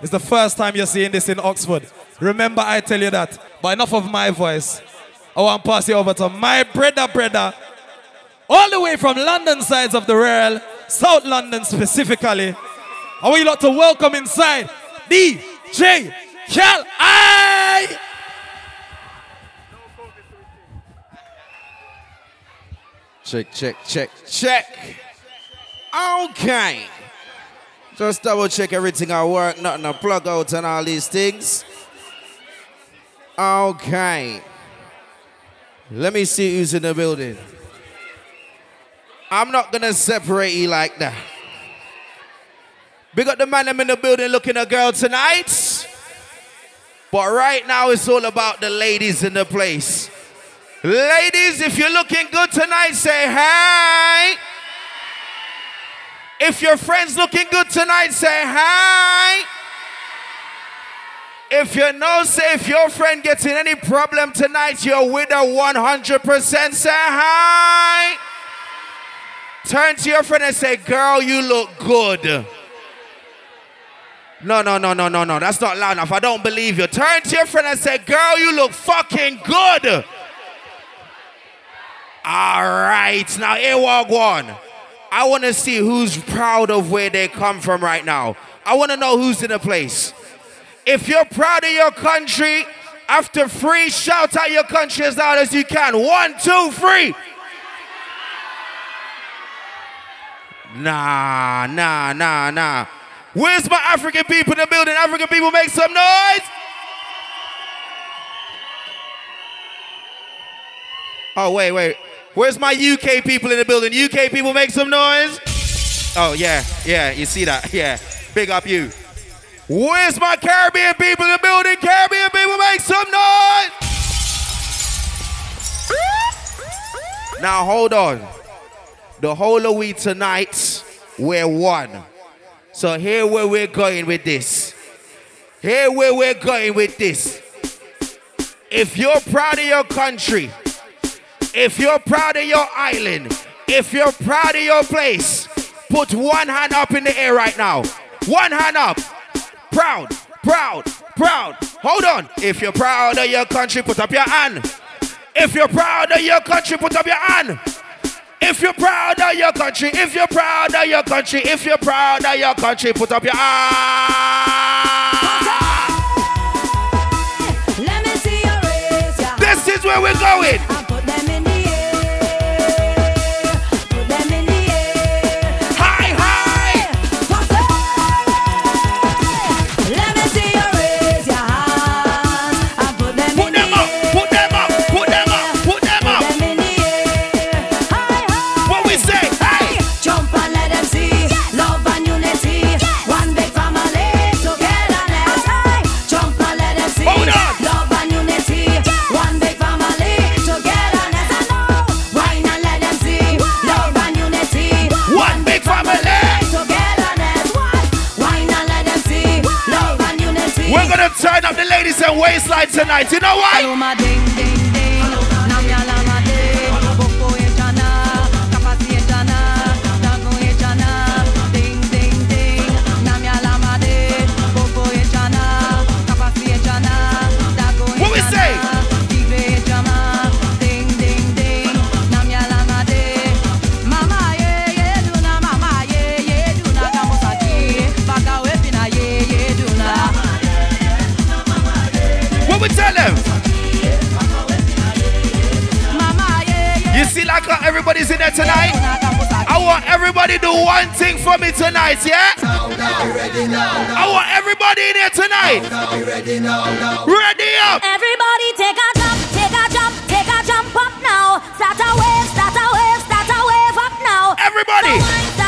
It's the first time you're seeing this in Oxford. Remember, I tell you that. But enough of my voice. I want to pass you over to my brother, brother, all the way from London sides of the rail, South London specifically. I want you lot to welcome inside DJ Cal I. Check, check, check, check. Okay. Just double check everything I work, nothing to plug out and all these things. Okay. Let me see who's in the building. I'm not gonna separate you like that. Big up the man I'm in the building looking a girl tonight. But right now it's all about the ladies in the place. Ladies, if you're looking good tonight, say hi. If your friend's looking good tonight, say hi. If you know, say if your friend gets in any problem tonight, you're with her 100%, say hi. Turn to your friend and say, girl, you look good. No, no, no, no, no, no. That's not loud enough. I don't believe you. Turn to your friend and say, girl, you look fucking good. All right. Now, here we go. I want to see who's proud of where they come from right now. I want to know who's in the place. If you're proud of your country, after free, shout out your country as loud as you can. One, two, three. Nah, nah, nah, nah. Where's my African people in the building? African people, make some noise. Oh, wait, wait. Where's my UK people in the building? UK people, make some noise. Oh, yeah, yeah, you see that? Yeah. Big up you. Where's my Caribbean people in the building? Caribbean people, make some noise. Now, hold on. The whole of we tonight, we're one. So here where we're going with this. Here where we're going with this. If you're proud of your country, if you're proud of your island, if you're proud of your place, put one hand up in the air right now. One hand up. Proud, proud, proud. Hold on. If you're proud of your country, put up your hand. If you're proud of your country, put up your hand. If you're proud of your country, if you're proud of your country, if you're proud of your country, put up your hand. Let me see you raise your This is where we're going. And waistline tonight. You know why? Everybody's in there tonight. I want everybody to do one thing for me tonight, yeah? I want everybody in here tonight. Ready up. Everybody take a jump, take a jump, take a jump up now. Start a wave, start a wave, start a wave up now. Everybody.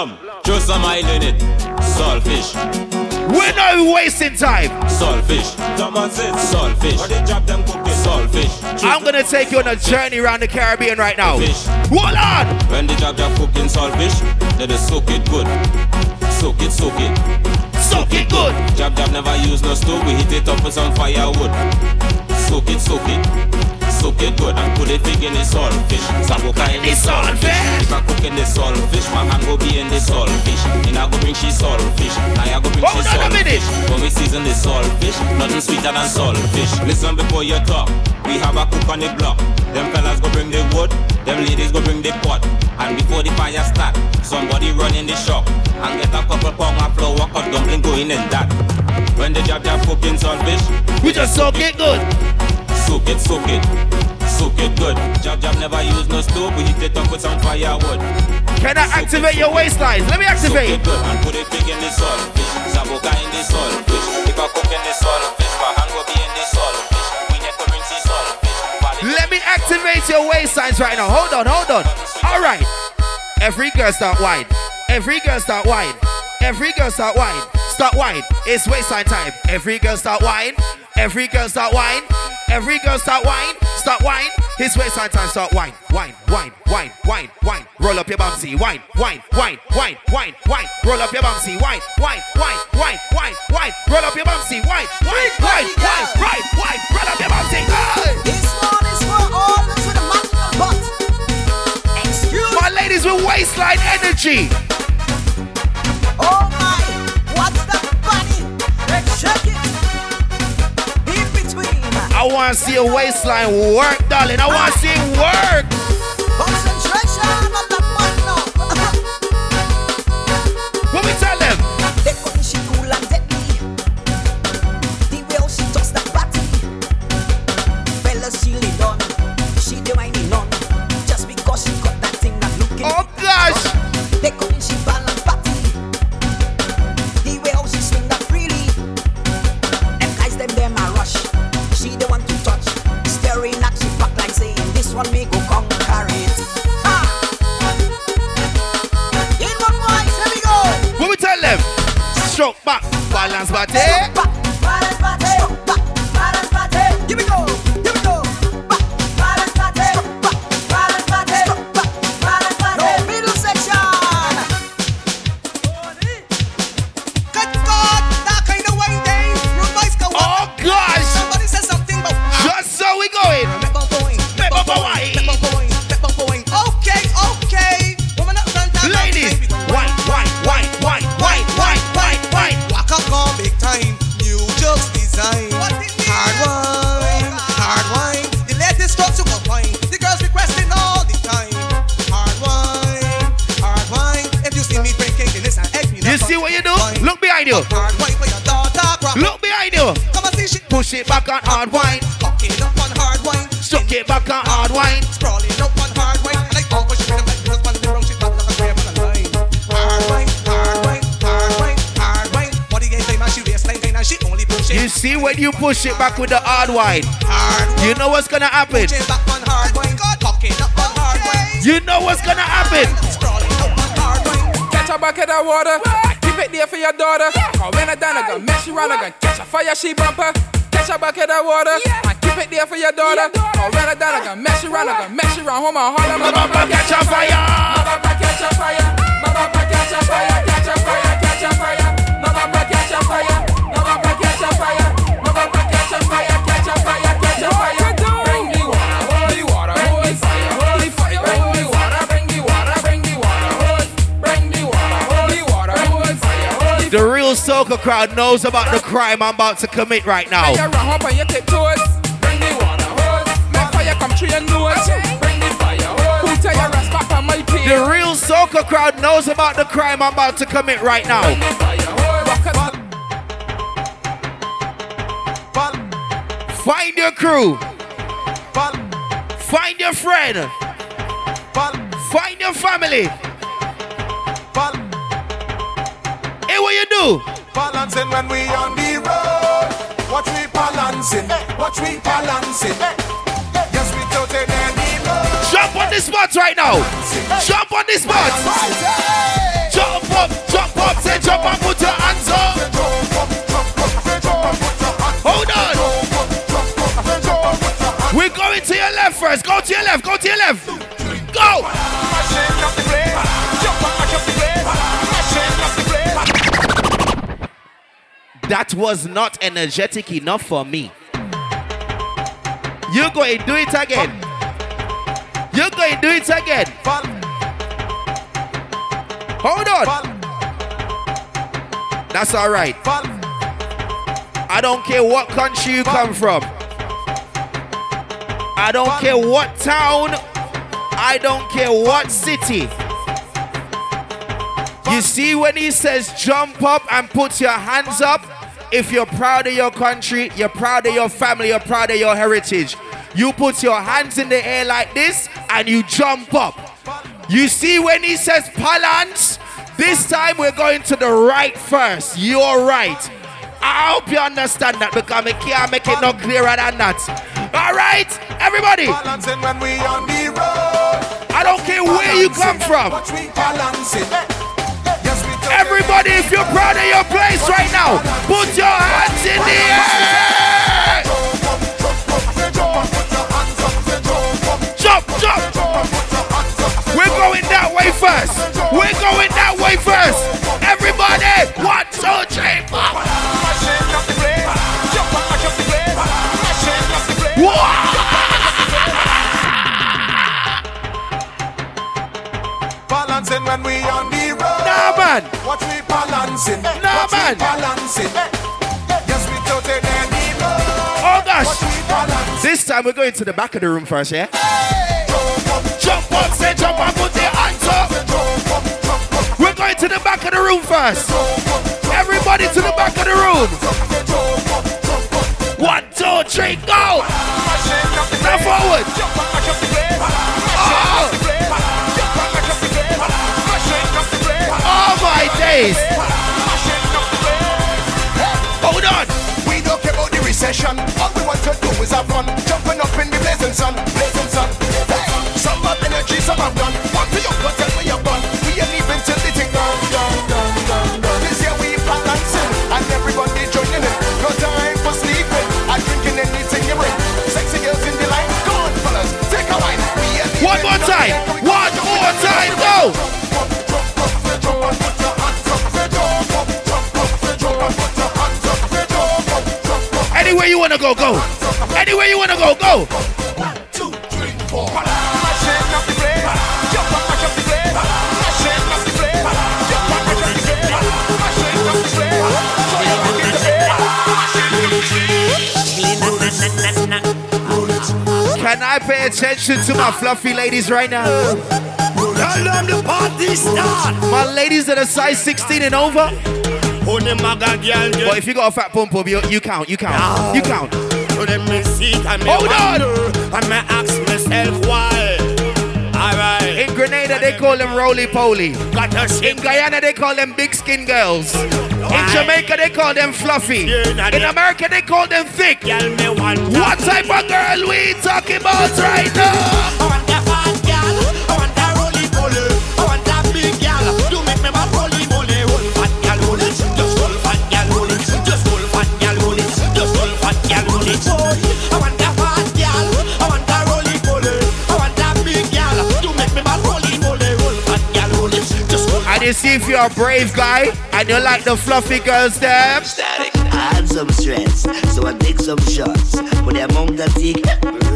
Plum, throw some oil in it. Saltfish, We're not wasting time. saltfish. Someone said saltfish. Or they drop them cookies. Saltfish. I'm gonna take you on a journey around the Caribbean right now. Fish. Hold on. When they drop their cooking saltfish, they just soak it good. Soak it, soak it. Soak it good. Jab jab never use no stove, we hit it up with some firewood. Soak it, soak it. Soak it good and put it big in the saltfish. Sambuca in the saltfish. If I cook in the saltfish, my hand go be in the saltfish. And I go bring she saltfish. Now I go bring Hold she saltfish. When we season the saltfish, nothing sweeter than saltfish. Listen before you talk. We have a cook on the block. Them fellas go bring the wood, them ladies go bring the pot. And before the fire start, somebody run in the shop and get a couple pound of flour, cut dumpling going in that. When the jab jab cooking saltfish, We just soak it good. soak it, soak it, soak it good. Jab jab never use no stove, we heat it up with some firewood. Can I activate your waistlines? Let me Soak activate. it good and put it big in the saltfish. Saboka in the saltfish. If I cook in the saltfish, my hand will be in the saltfish. We need to rinse the saltfish. Quality- Let me activate your waistlines right now. Hold on, hold on. All right. Every girl start wine. Every girl start wine. Every girl start wine. Start wine. It's waistline time. Every girl start wine. Every girl start wine. Every girl start wine. Start wine. It's waistline time. Start wine. Wine. Wine. Wine. Wine. Wine. Roll up your bumsy. Wine. Wine. Wine. Wine. Wine. Wine. Roll up your bumsy. Wine. Wine. Wine. Wine. Wine. Wine. Roll up your bumsy. Wine. Wine. Wine. Wine. Wine. Wine. Roll up your bumsy. This one is for all with a manual butt. Excuse My ladies with waistline energy. Oh my, what's that bunny? Let's check it. I want to see a waistline work, darling. I want to see it work. You. Come and see she Push it back on hard wine. fucking up on hard wine. Stuck it back on hard wine. Sprawling up on hard wine. And I talk, but she rhythm like girls, man, the wrong shit, back like a grave on the line. Hard wine, hard wine, hard wine, hard wine. Body game time and she waistline kind and she only push You see when you push it back with the hard wine. Hard wine. You know what's gonna happen. Pushing back on hard wine. Talking up on hard wine. You know what's gonna happen. Sprawling up on hard wine. Catch a bucket of water. Keep it there for your daughter. Cause when I done, I gonna mess you around. I gonna catch a fire, she bumper. Catch a bucket of water. And keep it there for your daughter. Cause when I done, I gonna mess you around. I gonna mess you around. Home and holler. My bumper catch a fire. My bumper catch a fire. My bumper catch a fire. Catch a fire. Catch a fire. Real soca crowd knows about the crime I'm about to commit right now. your run up on your tiptoes. Bring the water hose. Make fire come through your nose. Bring the fire hose. Who tell your ass back on my pee? The real soca crowd knows about the crime I'm about to commit right now. Bring the fire hose. Rock it. Find your crew. Find your friend. Find your family. What you do? Balancing when we on the road. Watch we balancing. Watch we balancing. Yes, we don't take any road. Jump on the spot right now. Jump on the spot. Jump up, jump up, say jump and put your hands up. Hold on. We're going to your left first. Go to your left. Go to your left. Go. That was not energetic enough for me. You're going to do it again. You're going to do it again. Hold on. That's all right. I don't care what country you come from. I don't care what town. I don't care what city. You see, when he says jump up and put your hands up, if you're proud of your country, you're proud of your family, you're proud of your heritage, you put your hands in the air like this and you jump up. You see, when he says balance, this time we're going to the right first. You're right. I hope you understand that because I can't make it no clearer than that. All right, everybody. Balancing when we on the road. I don't care where you come from. Everybody, if you're proud of your place right now, put your hands in the air. Jump, jump. We're going that way first. We're going that way first. Everybody, one, two, three, four. Balancing when we on the man. Watch we balancing. Eh, nah, Watch we man. balancing. Eh, yes, we don't take any road. Oh gosh. Watch we balancing. This time we're going to the back of the room first, yeah? Jump up, say jump up, put your hands up. We're going to the back of the room first. Everybody to the back of the room. One, two, three, go. Mashing Now forward. My you want to go, go. two, three, four. Mashing up the place. Jump and mash up the place. Mashing up the place. Jump and mash up the place. Mashing up the place. So you can get the place. Mashing up the place. Can I pay attention to my fluffy ladies right now? Tell them the party start. My ladies that are size 16 and over. Who them a got girl But if you got a fat pum pum, you, you count, you count, you count. To them me see it and me oh, Hold on. and me ask myself why. Alright. In Grenada, they call them roly poly. In. Guyana, they call them big skin girls. In Jamaica, they call them fluffy. In America, they call them thick. Girl me want What type of girl we talking about right now? You're a brave guy and you like the fluffy girls them. I had some stress, so I take some shots. But the amount I take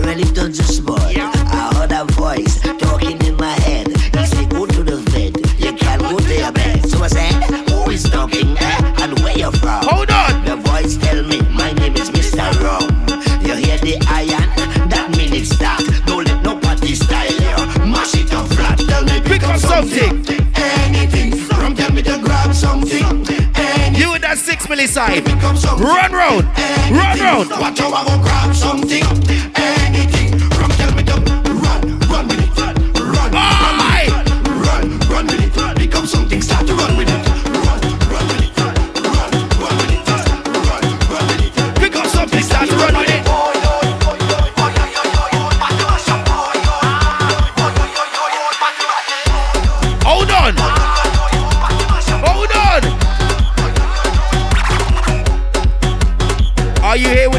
really touch the spot. I heard a voice talking in my head. He said, Go to the vet, you can't go to your bed. So I said, Who is talking eh? and where you from? Hold on. The voice tell me, My name is Mr. Rum. You hear the iron? That mean it start. Don't let nobody style you. Mash it up flat, tell me Pick up something. Anything. Something. Anything. You with that six milli side. Run round. Run round. Watch how I go grab something. Anything.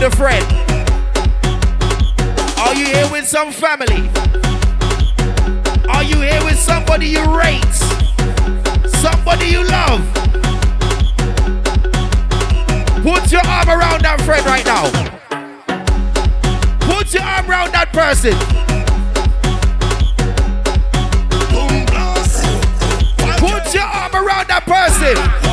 a friend? Are you here with some family? Are you here with somebody you rate? Somebody you love? Put your arm around that friend right now. Put your arm around that person. Put your arm around that person.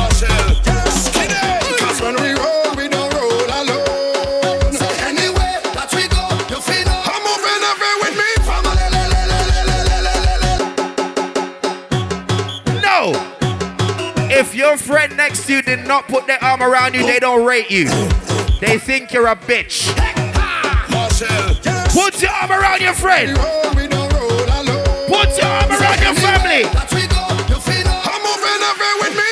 your friend next to you did not put their arm around you, they don't rate you. They think you're a bitch. Put your arm around your friend. Put your arm around your family. I'm moving with me.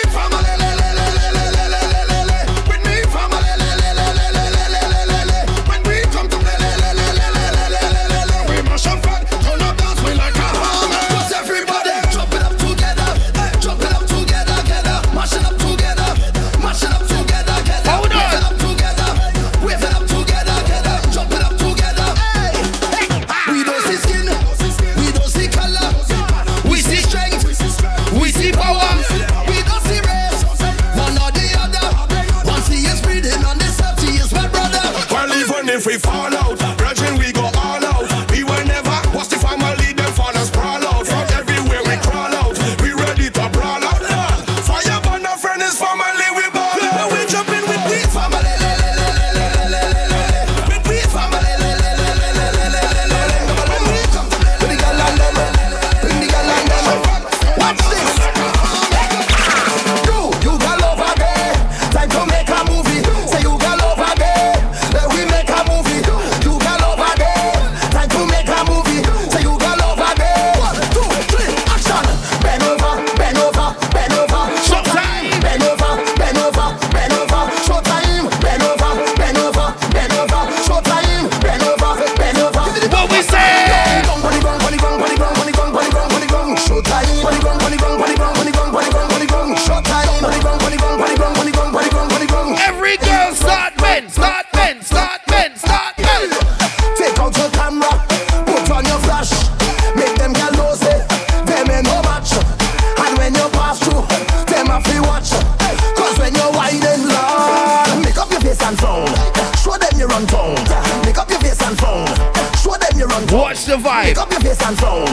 the vibe. Make up your face and sound.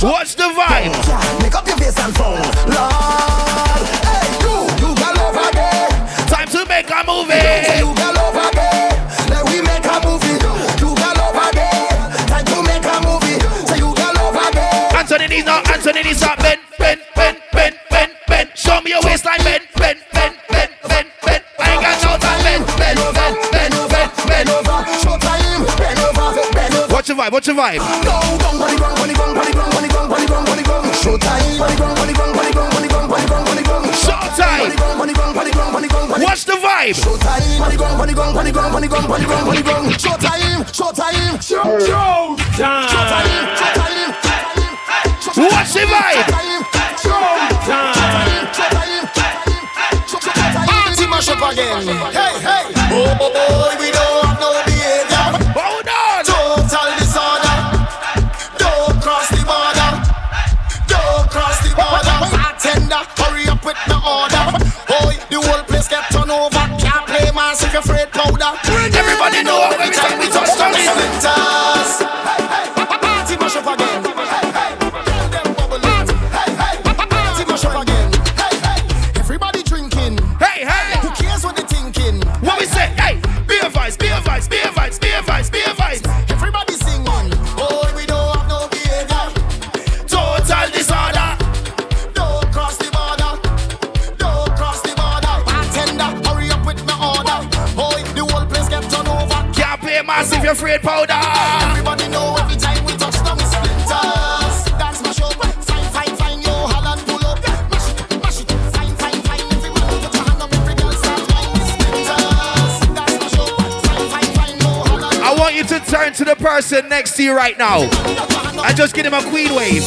What's the vibe? Make up your face and. Lord, hey, you, you got love again. Time to make a movie. You got love again. Let we make a movie. You got love again. Time to make a movie. You got love again. Anthony needs not. Anthony needs not. vibe? What's the vibe? Showtime. What's the vibe? Showtime. Showtime. Showtime. Showtime. What's the vibe? Showtime. Party mash up again. Hey, hey. Oh, boy, we don't. make your afraid powder. Everybody know every time we touch. person next to you right now and just give them a queen wave.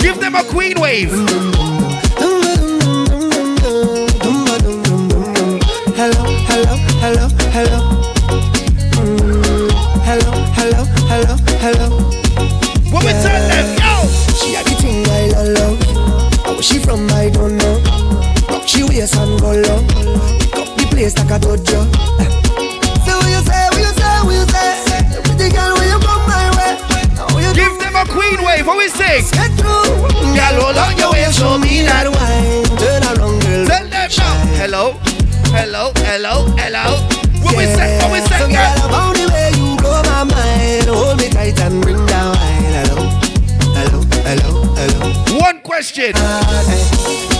Give them a queen wave. Wave, how we sing? Get through. Girl, your waist, show me that wine. Turn around, girl. Tell them now. Hello, hello, hello, hello. What we say, what we say, girl, girl? about the way you blow my mind. Hold me tight and bring down wine. Hello, hello, hello, hello. One question. Ah, Are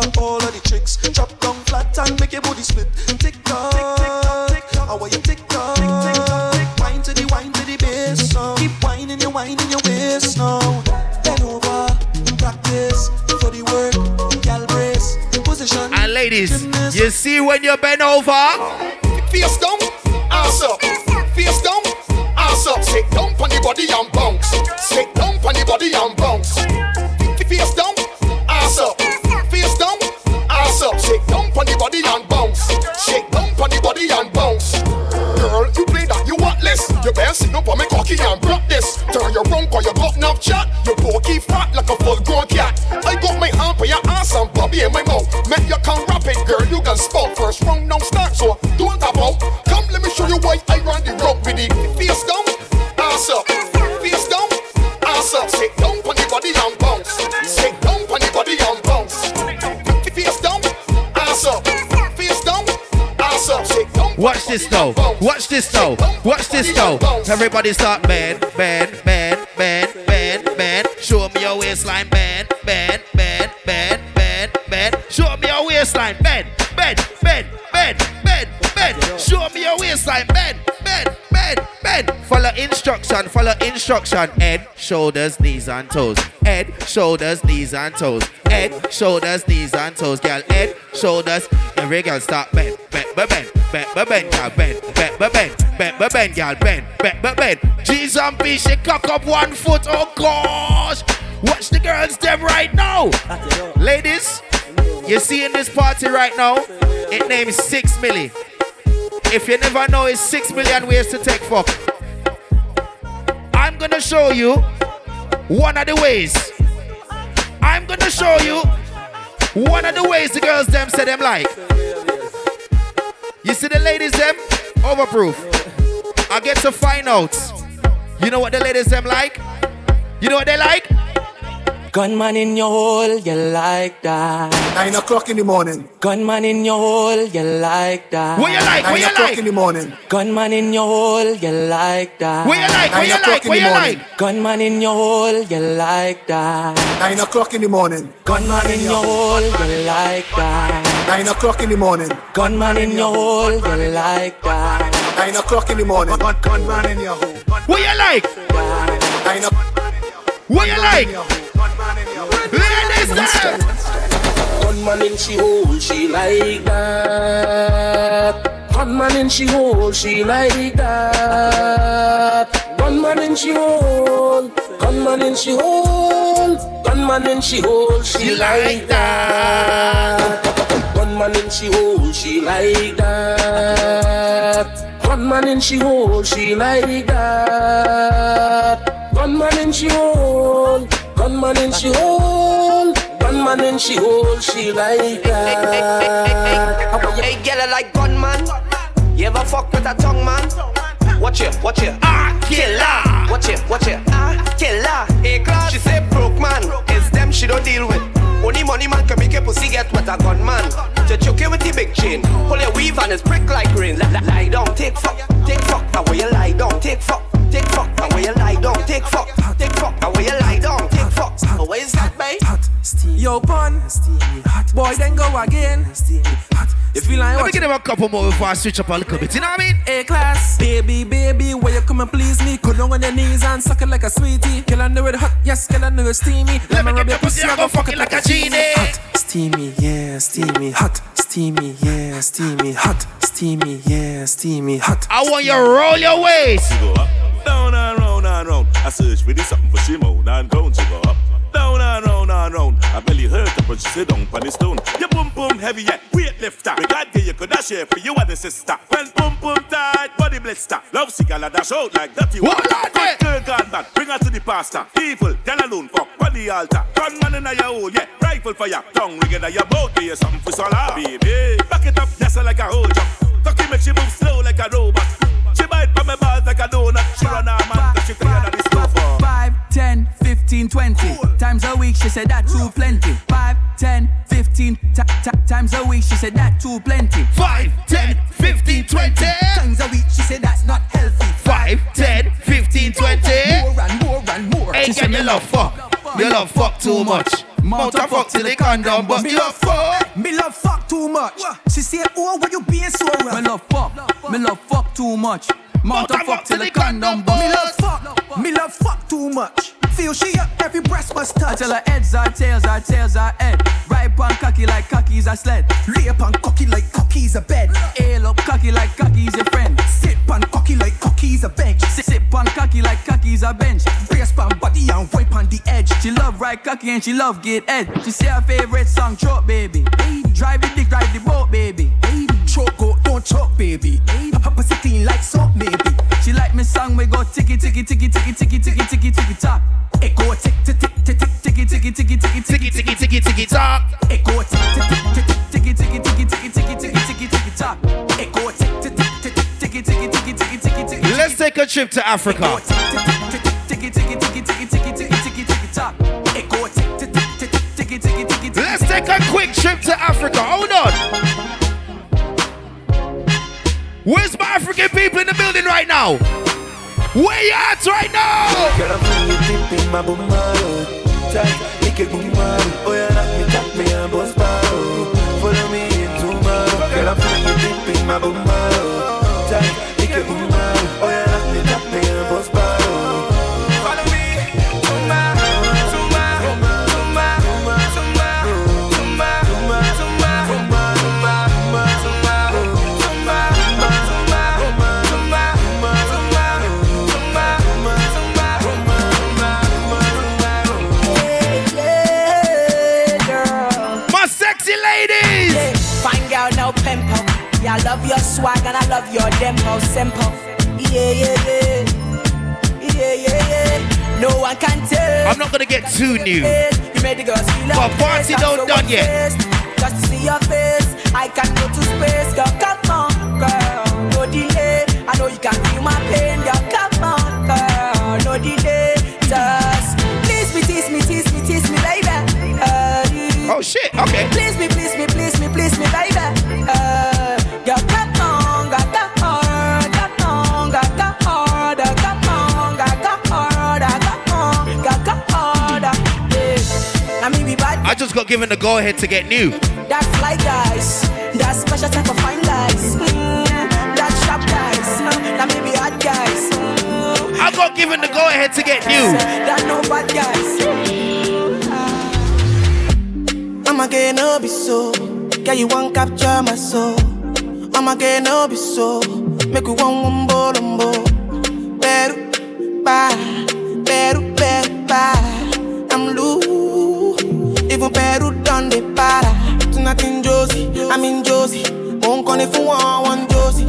You all of the tricks. Drop down flat and make your body split. Tick tock, tick tock, how are you tick tock? Wine to the wine to the bass now. Keep whining, you whining your waist now. Bend over, practice for the work. Gal brace, position. And ladies, you see when you bend over? Face down, ass up. Face down, ass up. Sit down on the body and bounce. Sit down on the body and bounce. This though. Watch this though. Watch this though. Everybody start bend, bend, bend, bend, bend, bend. Show me your waistline, bend, bend, bend, bend, bend, bend. Show me your waistline, bend, instruction, follow instruction. Head, shoulders, knees and toes. Head, shoulders, knees and toes. Head, shoulders, knees and toes. Girl, head, shoulders. Every girl start bend, bend, bend, bend, bend, bend, girl, bend, bend, bend, bend, bend, bend, bend, girl, bend, bend, bend, bend. G's and B, she cock up one foot. Oh gosh, watch the girls them right now. Ladies, you see in this party right now, it names six milli. If you never know, it's six million ways to take fuck. I'm gonna show you one of the ways. I'm gonna show you one of the ways the girls them say them like. You see the ladies them overproof. I get to find out. You know what the ladies them like? You know what they like? Gunman in your hole, you like that. Nine o'clock in the morning. Gunman in your hole, you like that. What you like? What Nine you o'clock like? in the morning. Gunman in your hole, you like that. What you like? What Nine you o'clock like? in What the you morning. like? Gunman in your hole, you like that. Nine o'clock in the morning. Gunman in your hole, you like that. Nine o'clock in the morning. Gunman in your hole, you like that. Nine o'clock in the morning. Gunman in your hole. What you like? Nine o'clock. What you like? Ladies them. Gunman in she hole, she like that. Gunman in she hole, she like that. Gunman in she hole, gunman in she hole, gunman in she hole, she like that. Gunman in she hole, she like that. Gunman in she hole, she like that. Gunman in she hole, gunman in she hole, gunman in she hole, she like that. Hey, girl, I like gunman. You ever fuck with a tongue man? Watch it, watch it. Ah, killer. Watch it, watch it. Ah, killer. Hey, class. She say broke man. It's them she don't deal with. Only money man can make your pussy get wet a gunman. To choke you with the big chain. Pull your weave and it's prick like rain. Lie, lie, lie down, take fuck, take fuck. And where you lie down, take fuck, take fuck. And where you lie down, take fuck, Yo, pun. Steamy hot. Boy, then go again. Steamy hot. You like Let me give him a couple more before I switch up a little bit. You know what I mean? A class, baby, baby, where you come and please me? Go down on your knees and suck it like a sweetie. Girl, I know it hot, yes, girl, I know it steamy. Let, me rub your pussy, I go fuck it like a genie. Hot, steamy, yeah, steamy, hot, steamy, yeah, steamy, hot, steamy, yeah, steamy, hot. I want you to roll your waist. She go up, down and round and round. I search for this something for she moan and groan. She go up, down and round and round. I belly hurt up when she sit down on the stone. You boom boom heavy yeah, weightlifter. We got you could dash share for you and the sister. When boom boom tight, body blister. Love sick, I dash out like dirty water. Quick girl gone back, bring her to the pastor. Evil, girl alone, fuck on the altar. Gunman in your hole, yeah, rifle for ya. Tongue ring in your mouth, give you something for solar. Baby, back it up, yes, like a whole jump. Cocky make she move slow like a robot. She bite from my balls like a donut. She run her man, cause she clear than the stove. 5, 10, 15, 20 times a week. She said that too plenty. 5, 10, 15 ta- ta- times a week. She said that too plenty. 5, 10, 15, 20 times a week. She said that's not healthy. 5, 10, 15, 20 More and more and more. Hey, She girl, said you me love fuck. You love fuck too much. Mount a fuck till the condom bust. Me You love fuck. Me love fuck too much. She say oh, why you being so rough? Me love fuck. Me love fuck too much. Mount a fuck till the condom bust. Me love fuck, me love fuck too much. Feel she up, every breast must I touch. tell her heads are tails, our tails are head. Right on cocky like cocky's a sled. Lay up on cocky like cocky's a bed. Ail up cocky like cocky's your friend. Sit on cocky like cocky's a bench. Sit, sit on cocky like cocky's a bench. Brace pan body and wipe on the edge. She love ride cocky and she love get head. She say her favorite song, Truck Baby. Drive the dick, drive the boat, baby. Choke go, don't choke, baby. Papa sitting like salt, maybe. She like me song, we go ticky ticky ticky ticky ticky ticky ticky ticky tock. It go tick tick tick tick tick Ticky ticky ticky ticky ticky Ticky, ticky, ticky, ticky, tock. It go tick tick tick tick ticky ticky ticky ticky ticky ticky ticky ticky tock. It go tick tick tick tick Ticky ticky ticky ticky ticky ticky. Let's take a trip to Africa. Let's take a quick trip to Africa. Hold on. Where's my African people in the building right now? Where you at right now? Girl, I'm feeling you deep in my boom. Tight, make it boom. Oh knock me, tap me. Follow me in tomorrow. Girl, I'm feeling you deep in my boom sexy ladies. Fine girl, no pimple. Yeah, I love your swag and I love your demo. Simple. Yeah, yeah, yeah. Yeah, yeah, yeah. No one can tell. I'm not gonna get too new. You made the girls feel But like party don't so done yet. Just to see your face, I can go to space, girl. Come on, girl, no delay. I know you can feel my pain, girl. Come on, girl, no delay. Just Oh shit. Okay. Please me, please me, please me, please me, baby. Uh, girl, come on, girl, come on, come on, girl, come on, girl, come on, girl, come on, girl, come on, girl, come on. Yeah. I mean, we bad. I just got given the go ahead to get new. That fly guys, that special type of fine guys, mm, that sharp guys, that may hot guys. Mm, I got given the go ahead to get new. that no bad guys. I'ma get no be so. Girl, you want capture my soul. I'ma get no be so. Make you one wumbo lumbo. Beru, ba, beru, beru, ba. I'm loose. Even Peru done the para. Tonight in Josie, I'm in Josie. Won't call if you want one Josie.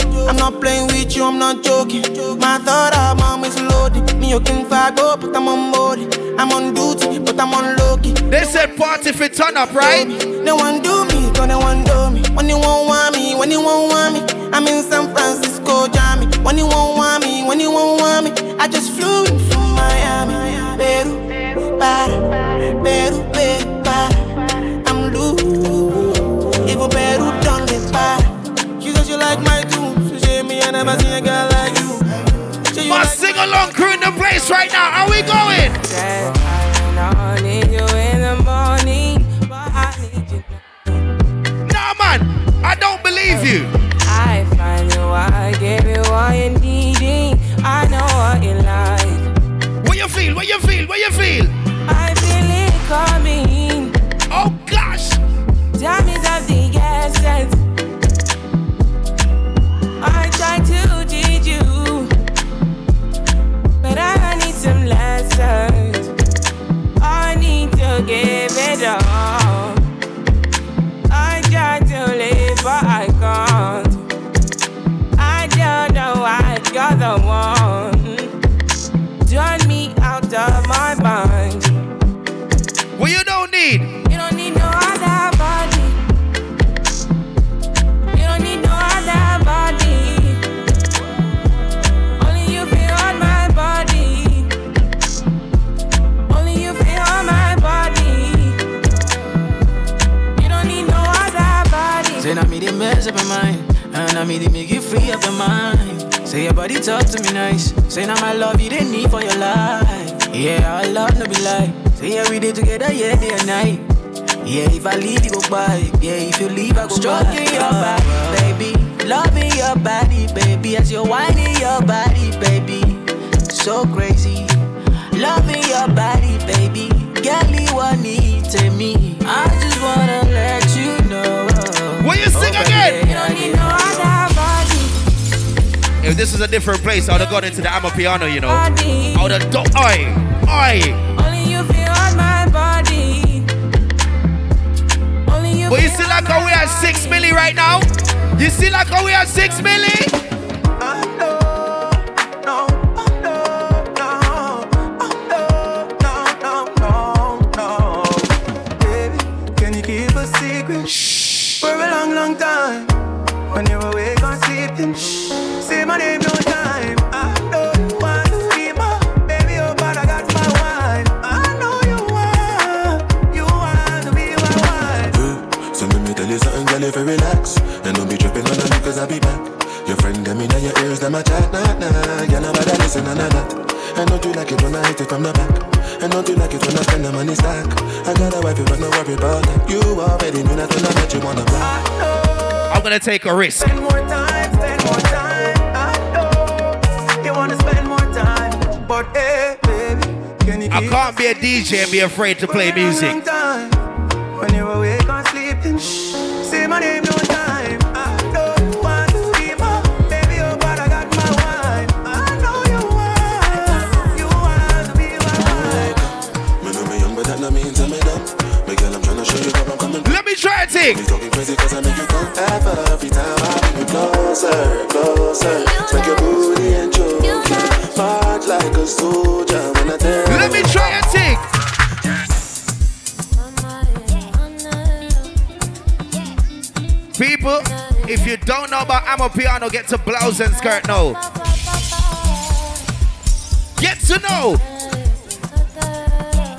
Not playing with you, I'm not joking. My thought of mom is loaded. Me, you can fag but I'm on board. I'm on duty, but I'm on low key. They said party fit turn up, right? They want do me, they want do me. When you won't want me, when you won't want me. I'm in San Francisco, Jammy. When you won't want me, when you won't want me. I just flew in from Miami. Peru, para, Peru, Peru, never seen a girl like you. Like sing along crew in the place right now. Are we going? Nah, man, I don't believe you. I find you, I give you what you. I know what you like. What you feel? What you feel? What you feel? I feel it coming. Oh gosh. Time of the essence. To but I need some lessons. I need to give it all. I try to live, but I can't. I don't know why you're the one. Say now my love you didn't need for your life. Yeah, our love no be lie. Say yeah we did together, yeah day and night. Yeah, if I leave you go by. This is a different place, I would have gone into the Amapiano, you know. I would have done. Oi, oi. Only you feel on my body. Only you But you feel see like how we at six milli right now? You see like how we at six milli? Can you keep a secret for a long, long time? When you're awake or sleeping, say my name no time. I know you want to be my baby, oh, but I got my wine. I know you want, you want to be my wife. So let me tell you something, girl, if you relax. And don't be tripping on me cause I'll be back. Your friend them in your ears, them a chat, nah, nah. Girl, nobody listen, nah, nah, nah. And don't you like it when I hit it from the back? And don't you like it when I spend the money stack? I got a wife, but no worry about that. You already knew that I met you the block I'm gonna take a risk. Spend more time, spend more time. I know you wanna spend more time, but hey, baby, can you I can't be a DJ and be afraid to play music. When you're awake or sleeping, say my name no time. I know you want to be my baby, oh, but I got my wine. I know you want, you want to be my wife. Me know me young, but that not mean to me dumb Me girl, I'm tryna show you how I'm coming Let me try it, thing. Me talking crazy cause I make you come Every time I bring you closer, closer Make your booty and choke you March like a soldier when I tell Let me try it, thing. People, if you don't know about Amapiano, get to blouse and skirt now. Get to know.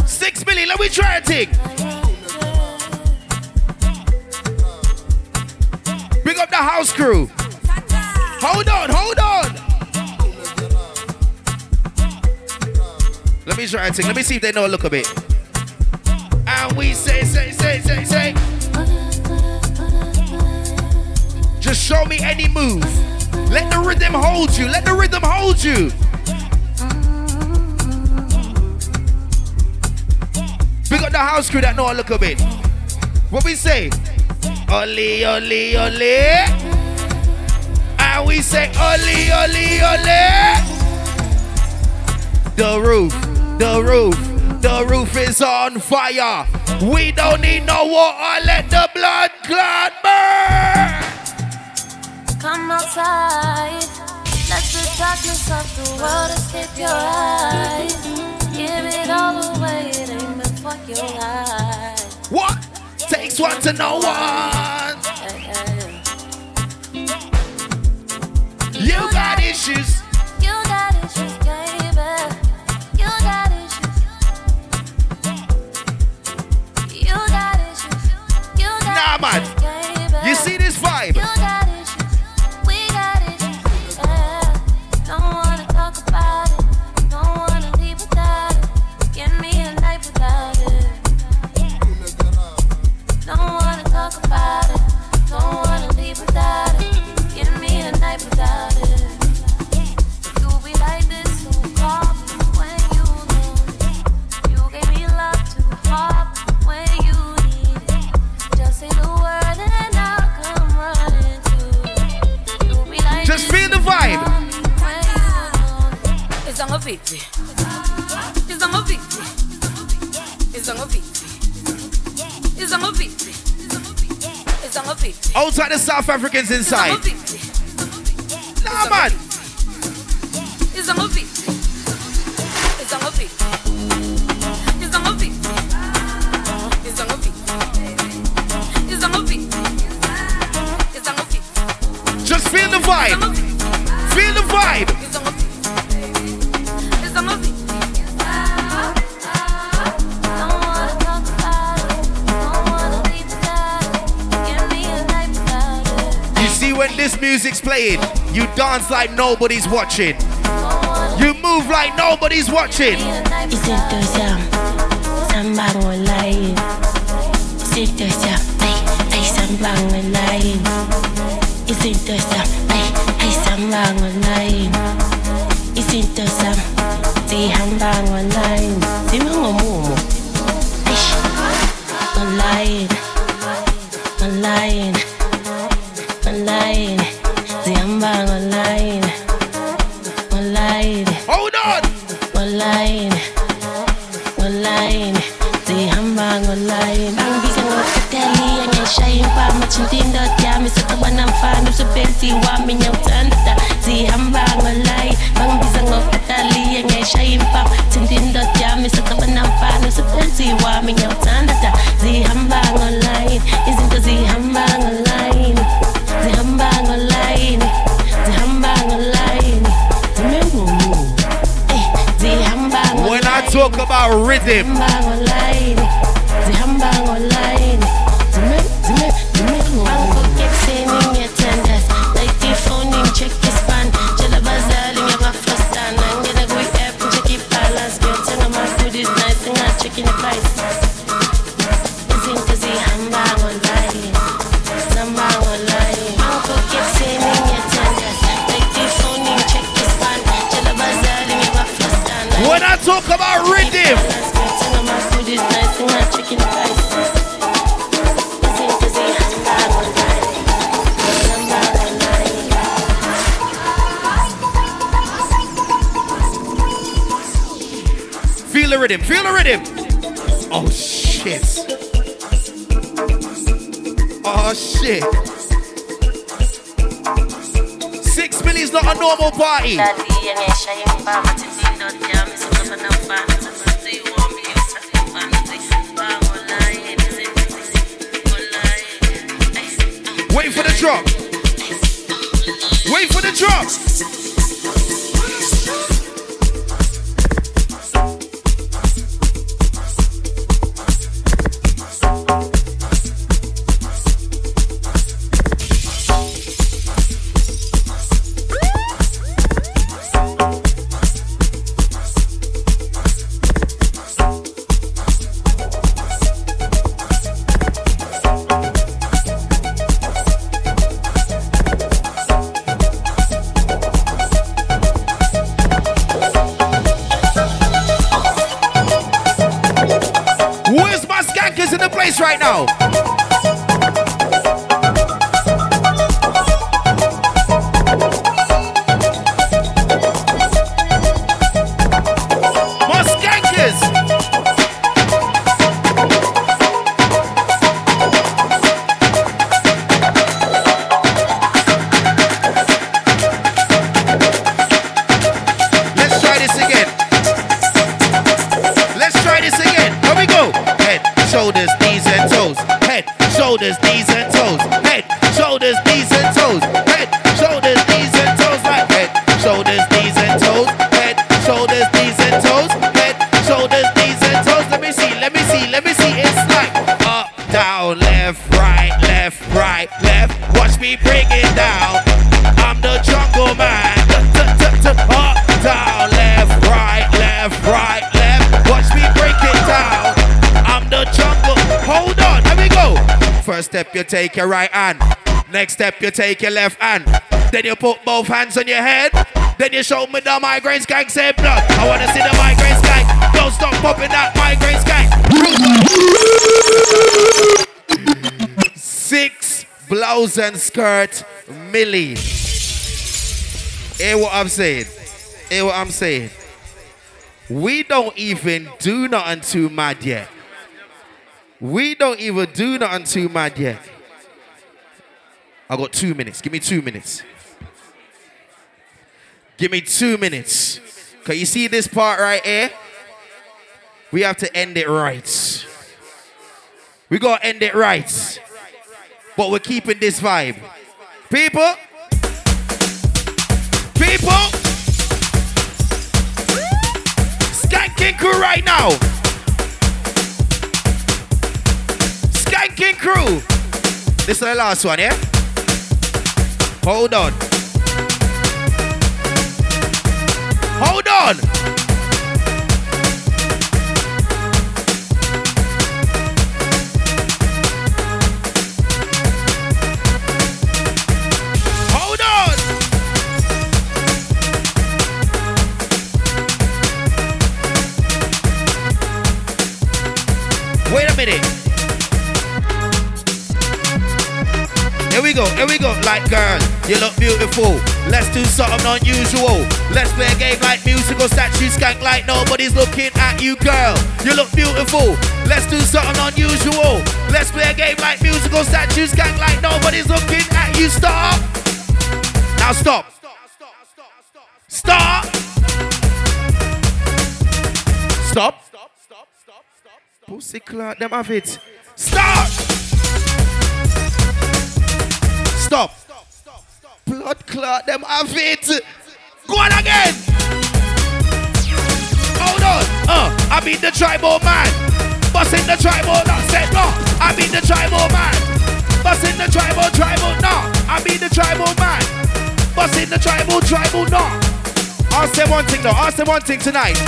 Six Milli, let me try it, thing. Up the house crew. Hold on, hold on. Let me try it, thing. Let me see if they know a look a bit. And we say, say, say, say, say. Just show me any move. Let the rhythm hold you. Let the rhythm hold you. We got the house crew that know a look little bit. What we say? Oli, oli, oli. And we say oli, oli, oli. The roof, the roof, the roof is on fire. We don't need no water. Let the blood clot burn. Come outside. Let the darkness of the world escape your eyes. Give it all away, it ain't meant for your life. What? Takes one to know one. Eh, eh. You got issues. Africans inside. See, when this music's playing, you dance like nobody's watching. You move like nobody's watching. Isito sam, sambang lain. Isito sam, ay ay sambang lain. Isito sam, ay ay sambang lain. Isito sam, si hambang lain. Si mangomumo. Ay, lain, lain, lain. Sa benti wa minyang tanda. Di hambang online, ang bigang wakatali, ang shayin pa machintindo tiami sa kaban ng fan sa benti wa minyang tanda. Di hambang online, isn't the di hambang online, di hambang online, di hambang. Remember me. Eh, when I talk about rhythm, rhythm, feel the rhythm. Oh shit. Oh shit. Six Milli's not a normal party. Wait for the drop. Wait for the drop. Take your right hand. Next step, you take your left hand. Then you put both hands on your head. Then you show me the migraine gang say blood. I wanna see the migraine gang. Don't stop popping that migraine gang. Six blouse and skirt, Milli. Hear what I'm saying? Hear what I'm saying? We don't even do nothing too mad yet. We don't even do nothing too mad yet. I got two minutes. Give me two minutes. Give me two minutes. Can you see this part right here? We have to end it right. We gotta end it right. But we're keeping this vibe. People, people, Skanking crew right now. Skanking crew. This is the last one, yeah? Hold on. Hold on. Hold on. Wait a minute. We go, here we go. Like, girl, you look beautiful. Let's do something unusual. Let's play a game like musical statues, skank like nobody's looking at you, girl. You look beautiful. Let's do something unusual. Let's play a game like musical statues, skank like nobody's looking at you. Stop. Now stop. Stop. Stop. Pussy clot, them have it. Stop. Stop. Blood clot, them have it. Go on again. Hold on. Uh, I be the tribal man. Busting the tribal, not said no. I be the tribal man. Busting the tribal, tribal, no. I be the tribal man. Busting the tribal, tribal, no. Ask them one thing though. Ask them one thing tonight.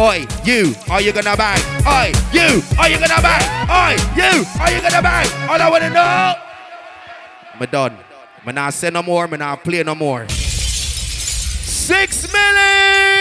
Oi, you, are you gonna bang? Oi, you, are you gonna bang? Oi, you, are you gonna bang? All I wanna know. I'm done. I'm not say no more. I'm not play no more. Six minutes.